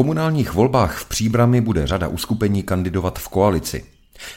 Komunálních volbách v Příbrami bude řada uskupení kandidovat v koalici.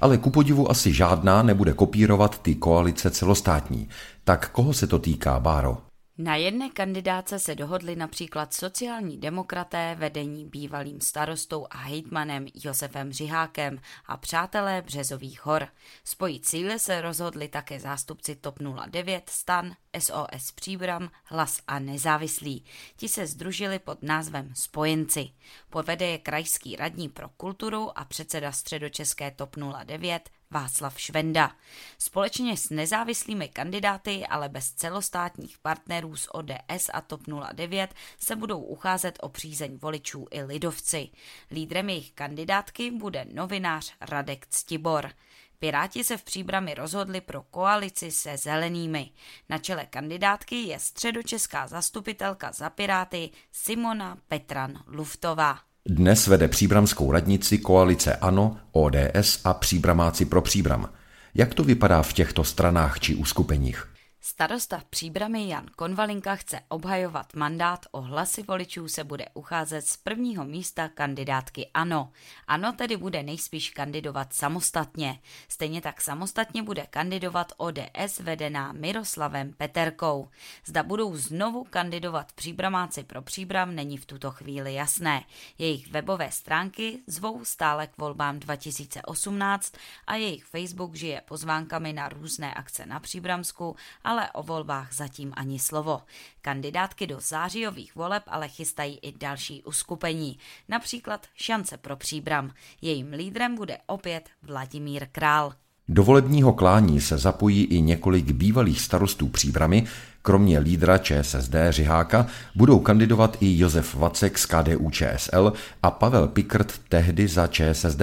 Ale ku podivu asi žádná nebude kopírovat ty koalice celostátní. Tak koho se to týká, Báro? Na jedné kandidáce se dohodli například sociální demokraté vedení bývalým starostou a hejtmanem Josefem Řihákem a přátelé Březových hor. Spojit síly se rozhodli také zástupci TOP 09, STAN, SOS Příbram, Hlas a Nezávislí. Ti se združili pod názvem Spojenci. Povede je krajský radní pro kulturu a předseda středočeské TOP 09 Václav Švenda. Společně s nezávislými kandidáty, ale bez celostátních partnerů z ODS a TOP 09 se budou ucházet o přízeň voličů i lidovci. Lídrem jejich kandidátky bude novinář Radek Ctibor. Piráti se v příbrami rozhodli pro koalici se zelenými. Na čele kandidátky je středočeská zastupitelka za Piráty Simona Petran Luftová. Dnes vede příbramskou radnici koalice ANO, ODS a příbramáci pro příbram. Jak to vypadá v těchto stranách či uskupeních? Starosta v Příbrami Jan Konvalinka chce obhajovat mandát, o hlasy voličů se bude ucházet z prvního místa kandidátky ANO. ANO tedy bude nejspíš kandidovat samostatně. Stejně tak samostatně bude kandidovat ODS vedená Miroslavem Peterkou. Zda budou znovu kandidovat Příbramáci pro Příbram není v tuto chvíli jasné. Jejich webové stránky zvou stále k volbám 2018 a jejich Facebook žije pozvánkami na různé akce na Příbramsku, ale o volbách zatím ani slovo. Kandidátky do zářijových voleb ale chystají i další uskupení, například Šance pro příbram. Jejím lídrem bude opět Vladimír Král. Do volebního klání se zapojí i několik bývalých starostů příbramy, kromě lídra ČSSD Řiháka budou kandidovat i Josef Vacek z KDU ČSL a Pavel Pikrt tehdy za ČSSD.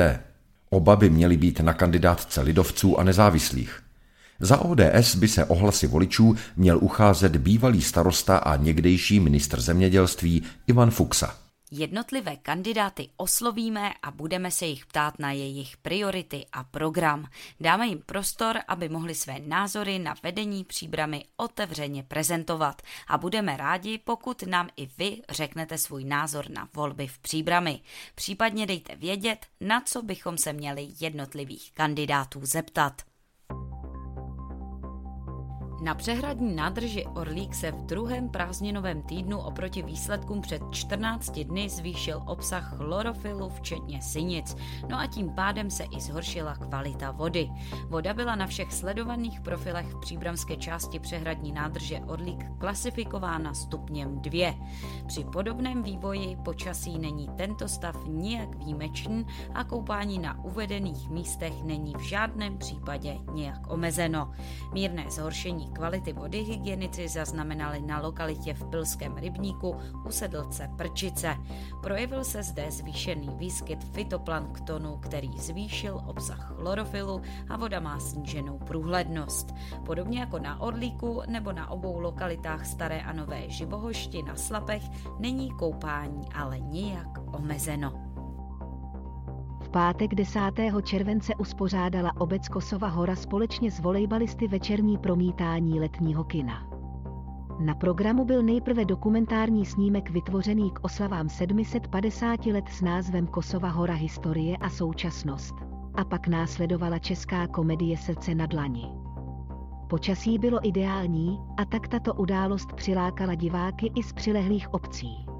Oba by měli být na kandidátce lidovců a nezávislých. Za ODS by se ohlasy voličů měl ucházet bývalý starosta a někdejší ministr zemědělství Ivan Fuxa. Jednotlivé kandidáty oslovíme a budeme se jich ptát na jejich priority a program. Dáme jim prostor, aby mohli své názory na vedení příbramy otevřeně prezentovat a budeme rádi, pokud nám i vy řeknete svůj názor na volby v příbrami. Případně dejte vědět, na co bychom se měli jednotlivých kandidátů zeptat. Na přehradní nádrži Orlík se v druhém prázdninovém týdnu oproti výsledkům před 14 dny zvýšil obsah chlorofilu včetně synic, no a tím pádem se i zhoršila kvalita vody. Voda byla na všech sledovaných profilech v příbramské části přehradní nádrže Orlík klasifikována stupněm 2. Při podobném vývoji počasí není tento stav nijak výjimečný a koupání na uvedených místech není v žádném případě nijak omezeno. Mírné zhoršení kvality vody hygienici zaznamenali na lokalitě v Pilském rybníku u sedlce Prčice. Projevil se zde zvýšený výskyt fitoplanktonu, který zvýšil obsah chlorofilu a voda má sníženou průhlednost. Podobně jako na Orlíku nebo na obou lokalitách Staré a Nové Živohošti na Slapech není koupání ale nijak omezeno pátek 10. července uspořádala obec Kosova Hora společně s volejbalisty večerní promítání letního kina. Na programu byl nejprve dokumentární snímek vytvořený k oslavám 750 let s názvem Kosova Hora historie a současnost. A pak následovala česká komedie Srdce na dlani. Počasí bylo ideální a tak tato událost přilákala diváky i z přilehlých obcí.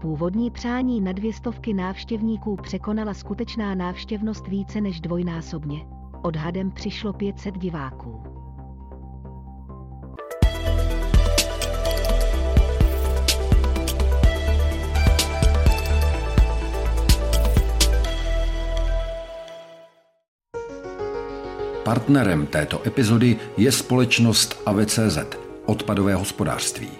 Původní přání na dvě stovky návštěvníků překonala skutečná návštěvnost více než dvojnásobně. Odhadem přišlo 500 diváků. Partnerem této epizody je společnost AVCZ, odpadové hospodářství.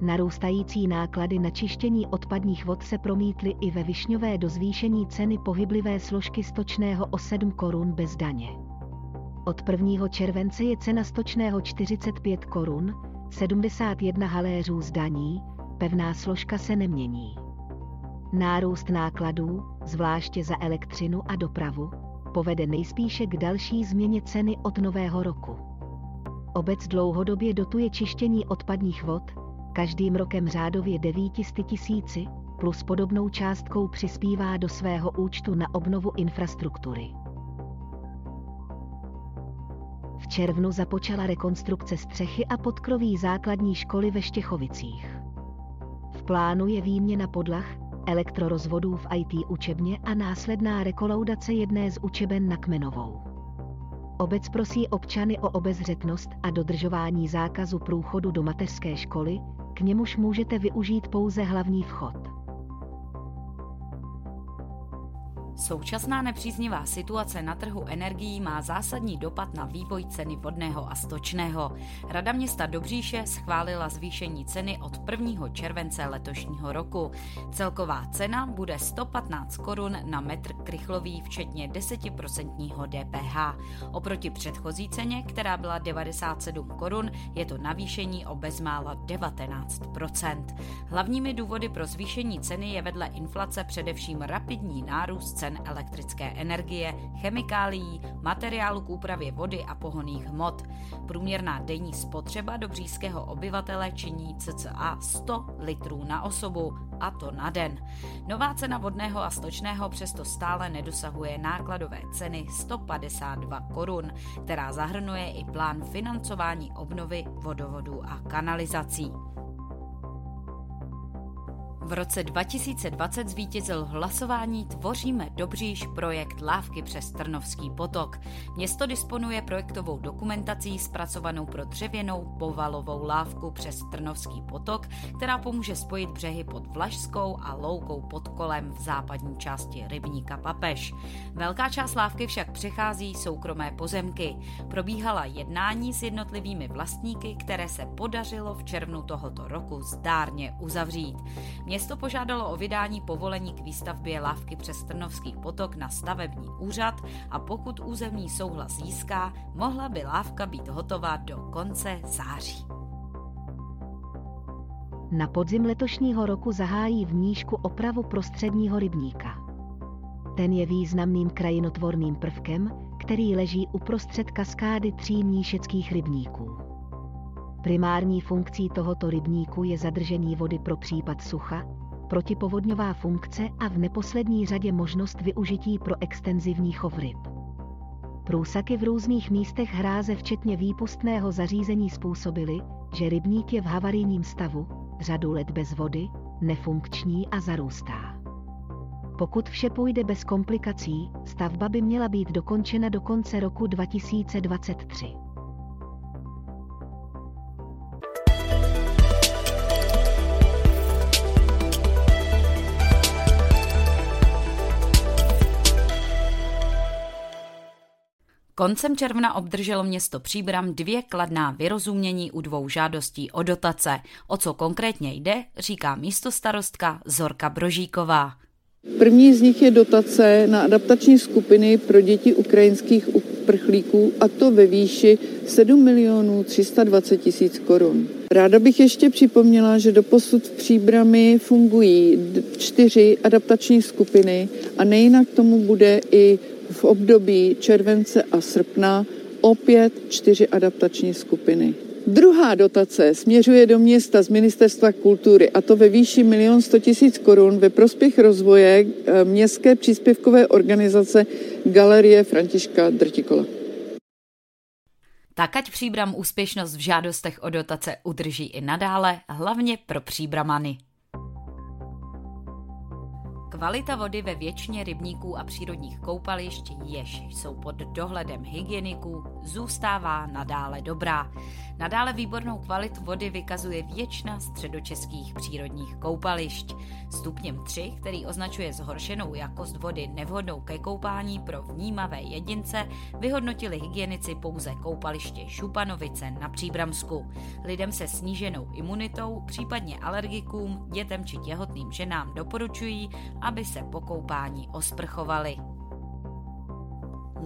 Narůstající náklady na čištění odpadních vod se promítly i ve Višňové do zvýšení ceny pohyblivé složky stočného o 7 korun bez daně. Od 1. července je cena stočného 45 korun, 71 haléřů z daní, pevná složka se nemění. Nárůst nákladů, zvláště za elektřinu a dopravu, povede nejspíše k další změně ceny od nového roku. Obec dlouhodobě dotuje čištění odpadních vod, každým rokem řádově 900 tisíci, plus podobnou částkou přispívá do svého účtu na obnovu infrastruktury. V červnu započala rekonstrukce střechy a podkroví základní školy ve Štěchovicích. V plánu je výměna podlah, elektrorozvodů v IT učebně a následná rekolaudace jedné z učeben na Kmenovou. Obec prosí občany o obezřetnost a dodržování zákazu průchodu do mateřské školy, k němuž můžete využít pouze hlavní vchod. Současná nepříznivá situace na trhu energií má zásadní dopad na vývoj ceny vodného a stočného. Rada města Dobříše schválila zvýšení ceny od 1. července letošního roku. Celková cena bude 115 korun na metr krychlový, včetně 10% DPH. Oproti předchozí ceně, která byla 97 korun, je to navýšení o bezmála 19%. Hlavními důvody pro zvýšení ceny je vedle inflace především rapidní nárůst cen cen elektrické energie, chemikálií, materiálu k úpravě vody a pohoných hmot. Průměrná denní spotřeba dobříského obyvatele činí cca 100 litrů na osobu, a to na den. Nová cena vodného a stočného přesto stále nedosahuje nákladové ceny 152 korun, která zahrnuje i plán financování obnovy vodovodů a kanalizací. V roce 2020 zvítězil v hlasování Tvoříme Dobříž projekt Lávky přes Trnovský potok. Město disponuje projektovou dokumentací zpracovanou pro dřevěnou povalovou lávku přes Trnovský potok, která pomůže spojit břehy pod Vlašskou a Loukou pod kolem v západní části rybníka Papež. Velká část lávky však přechází soukromé pozemky. Probíhala jednání s jednotlivými vlastníky, které se podařilo v červnu tohoto roku zdárně uzavřít. Město požádalo o vydání povolení k výstavbě lávky přes Trnovský potok na stavební úřad a pokud územní souhlas získá, mohla by lávka být hotová do konce září. Na podzim letošního roku zahájí v Nížku opravu prostředního rybníka. Ten je významným krajinotvorným prvkem, který leží uprostřed kaskády tří mníšeckých rybníků. Primární funkcí tohoto rybníku je zadržení vody pro případ sucha, protipovodňová funkce a v neposlední řadě možnost využití pro extenzivní chov ryb. Průsaky v různých místech hráze včetně výpustného zařízení způsobily, že rybník je v havarijním stavu, řadu let bez vody, nefunkční a zarůstá. Pokud vše půjde bez komplikací, stavba by měla být dokončena do konce roku 2023. Koncem června obdrželo město Příbram dvě kladná vyrozumění u dvou žádostí o dotace. O co konkrétně jde, říká místostarostka Zorka Brožíková. První z nich je dotace na adaptační skupiny pro děti ukrajinských uprchlíků a to ve výši 7 milionů 320 tisíc korun. Ráda bych ještě připomněla, že doposud v Příbrami fungují čtyři adaptační skupiny a nejinak tomu bude i v období července a srpna opět čtyři adaptační skupiny. Druhá dotace směřuje do města z Ministerstva kultury a to ve výši 1 100 000 korun ve prospěch rozvoje eh, městské příspěvkové organizace Galerie Františka Drtikola. Tak ať Příbram úspěšnost v žádostech o dotace udrží i nadále, hlavně pro Příbramany. Kvalita vody ve většině rybníků a přírodních koupališť, jež jsou pod dohledem hygieniků, zůstává nadále dobrá. Nadále výbornou kvalitu vody vykazuje většina středočeských přírodních koupališť. Stupněm 3, který označuje zhoršenou jakost vody nevhodnou ke koupání pro vnímavé jedince, vyhodnotili hygienici pouze koupaliště Šupanovice na Příbramsku. Lidem se sníženou imunitou, případně alergikům, dětem či těhotným ženám doporučují, aby se po koupání osprchovali.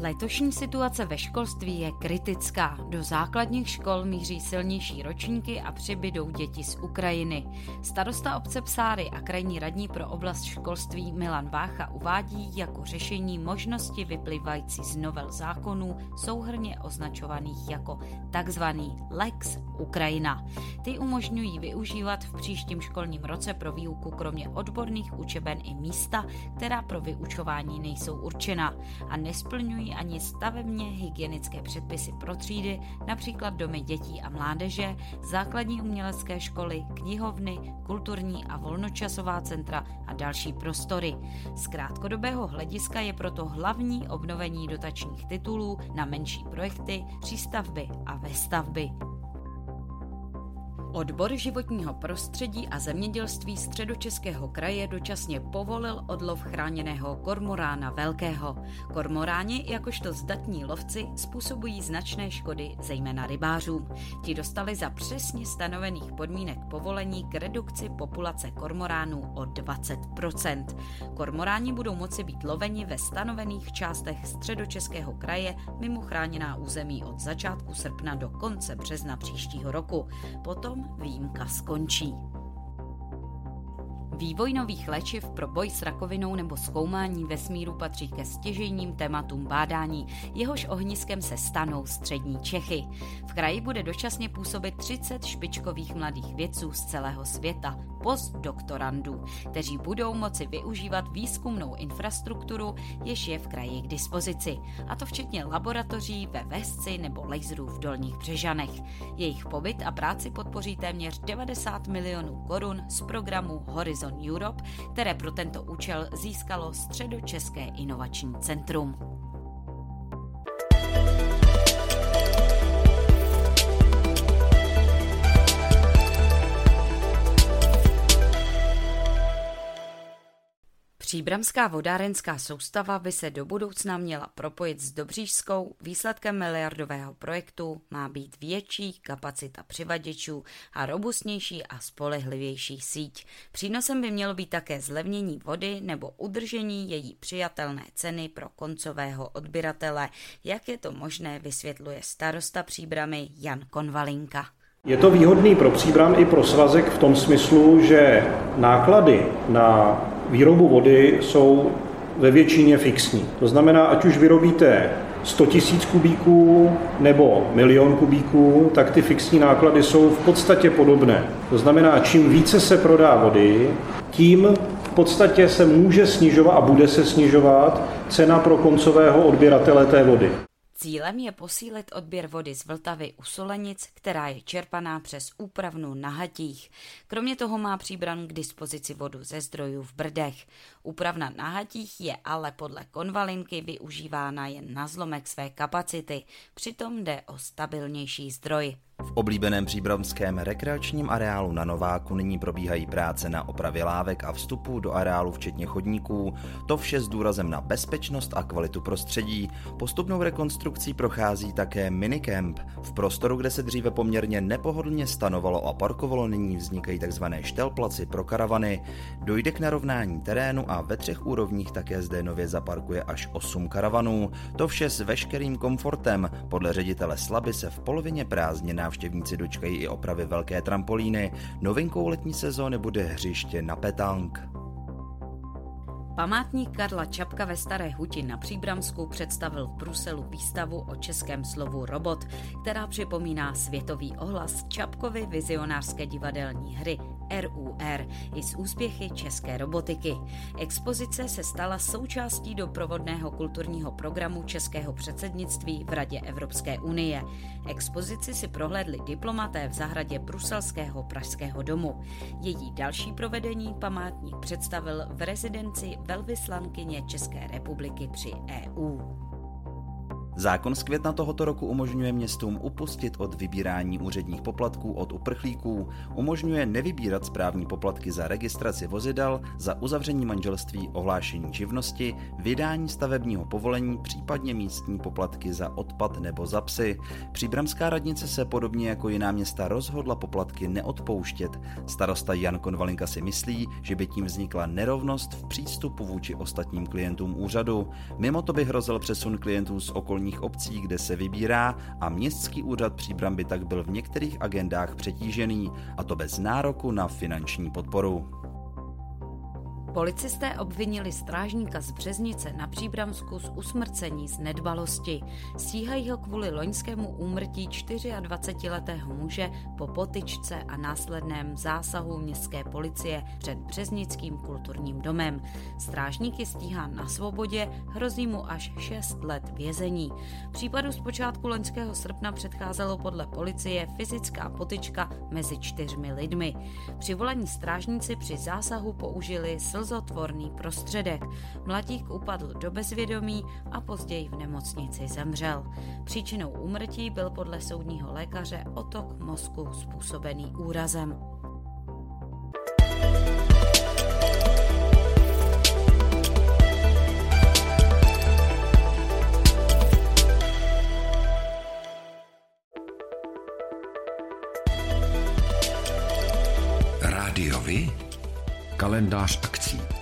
Letošní situace ve školství je kritická. Do základních škol míří silnější ročníky a přibydou děti z Ukrajiny. Starosta obce Psáry a krajní radní pro oblast školství Milan Vácha uvádí jako řešení možnosti vyplývající z novel zákonů souhrně označovaných jako takzvaný Lex Ukrajina. Ty umožňují využívat v příštím školním roce pro výuku kromě odborných učeben i místa, která pro vyučování nejsou určena a nesplňují ani stavebně hygienické předpisy pro třídy, například domy dětí a mládeže, základní umělecké školy, knihovny, kulturní a volnočasová centra a další prostory. Z krátkodobého hlediska je proto hlavní obnovení dotačních titulů na menší projekty, přístavby a vestavby. Odbor životního prostředí a zemědělství středočeského kraje dočasně povolil odlov chráněného kormorána velkého. Kormoráni, jakožto zdatní lovci, způsobují značné škody, zejména rybářům. Ti dostali za přesně stanovených podmínek povolení k redukci populace kormoránů o 20%. Kormoráni budou moci být loveni ve stanovených částech středočeského kraje mimo chráněná území od začátku srpna do konce března příštího roku. Potom výjimka skončí. Vývoj nových léčiv pro boj s rakovinou nebo zkoumání vesmíru patří ke stěžejním tématům bádání, jehož ohniskem se stanou střední Čechy. V kraji bude dočasně působit 30 špičkových mladých vědců z celého světa, postdoktorandů, kteří budou moci využívat výzkumnou infrastrukturu, jež je v kraji k dispozici, a to včetně laboratoří ve Vesci nebo laserů v Dolních Břežanech. Jejich pobyt a práci podpoří téměř 90 milionů korun z programu Horizon Europe, které pro tento účel získalo Středočeské inovační centrum. Příbramská vodárenská soustava by se do budoucna měla propojit s Dobřížskou. Výsledkem miliardového projektu má být větší kapacita přivaděčů a robustnější a spolehlivější síť. Přínosem by mělo být také zlevnění vody nebo udržení její přijatelné ceny pro koncového odběratele, jak je to možné, vysvětluje starosta Příbramy Jan Konvalinka. Je to výhodný pro Příbram i pro svazek v tom smyslu, že náklady na výrobu vody jsou ve většině fixní. To znamená, ať už vyrobíte 100 tisíc kubíků nebo milion kubíků, tak ty fixní náklady jsou v podstatě podobné. To znamená, čím více se prodá vody, tím v podstatě se může snižovat a bude se snižovat cena pro koncového odběratele té vody. Cílem je posílit odběr vody z Vltavy u Solenic, která je čerpaná přes úpravnu na Hatích. Kromě toho má příbran k dispozici vodu ze zdrojů v Brdech. Úpravna na Hatích je ale podle konvalinky využívána jen na zlomek své kapacity, přitom jde o stabilnější zdroj. V oblíbeném příbramském rekreačním areálu na Nováku nyní probíhají práce na opravě lávek a vstupu do areálu včetně chodníků. To vše s důrazem na bezpečnost a kvalitu prostředí. Postupnou rekonstrukcí prochází také minikemp. V prostoru, kde se dříve poměrně nepohodlně stanovalo a parkovalo, nyní vznikají tzv. štelplaci pro karavany. Dojde k narovnání terénu a ve třech úrovních také zde nově zaparkuje až 8 karavanů. To vše s veškerým komfortem. Podle ředitele Slaby se v polovině prázdnina návštěvníci dočkají i opravy velké trampolíny. Novinkou letní sezóny bude hřiště na petank. Památník Karla Čapka ve Staré Huti na Příbramsku představil v Bruselu výstavu o českém slovu robot, která připomíná světový ohlas Čapkovy vizionářské divadelní hry RUR i z úspěchy české robotiky. Expozice se stala součástí doprovodného kulturního programu českého předsednictví v Radě Evropské unie. Expozici si prohlédli diplomaté v zahradě Bruselského pražského domu. Její další provedení památník představil v rezidenci velvyslankyně České republiky při EU. Zákon z května tohoto roku umožňuje městům upustit od vybírání úředních poplatků od uprchlíků, umožňuje nevybírat správní poplatky za registraci vozidel, za uzavření manželství, ohlášení živnosti, vydání stavebního povolení, případně místní poplatky za odpad nebo za psy. Příbramská radnice se podobně jako jiná města rozhodla poplatky neodpouštět. Starosta Jan Konvalinka si myslí, že by tím vznikla nerovnost v přístupu vůči ostatním klientům úřadu. Mimo to by hrozil přesun klientů z okolí okolních obcí, kde se vybírá a městský úřad Příbram by tak byl v některých agendách přetížený, a to bez nároku na finanční podporu. Policisté obvinili strážníka z Březnice na Příbramsku z usmrcení z nedbalosti. Stíhají ho kvůli loňskému úmrtí 24-letého muže po potyčce a následném zásahu městské policie před Březnickým kulturním domem. Strážník je stíhán na svobodě, hrozí mu až 6 let vězení. Případu z počátku loňského srpna předcházelo podle policie fyzická potyčka mezi čtyřmi lidmi. Přivolaní strážníci při zásahu použili slz slzotvorný prostředek. Mladík upadl do bezvědomí a později v nemocnici zemřel. Příčinou úmrtí byl podle soudního lékaře otok mozku způsobený úrazem. Rádiovi kalendář akcí.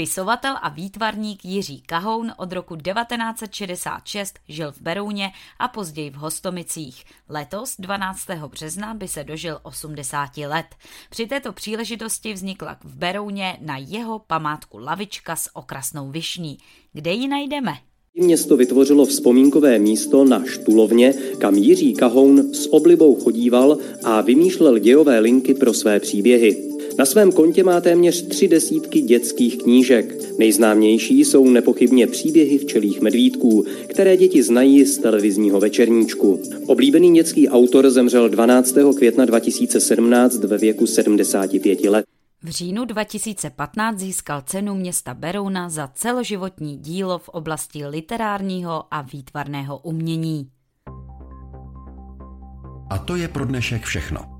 Spisovatel a výtvarník Jiří Kahoun od roku 1966 žil v Berouně a později v Hostomicích. Letos 12. března by se dožil 80 let. Při této příležitosti vznikla v Berouně na jeho památku lavička s okrasnou višní. Kde ji najdeme? Město vytvořilo vzpomínkové místo na Štulovně, kam Jiří Kahoun s oblibou chodíval a vymýšlel dějové linky pro své příběhy. Na svém kontě má téměř tři desítky dětských knížek. Nejznámější jsou nepochybně příběhy včelých medvídků, které děti znají z televizního večerníčku. Oblíbený dětský autor zemřel 12. května 2017 ve věku 75 let. V říjnu 2015 získal cenu města Berouna za celoživotní dílo v oblasti literárního a výtvarného umění. A to je pro dnešek všechno.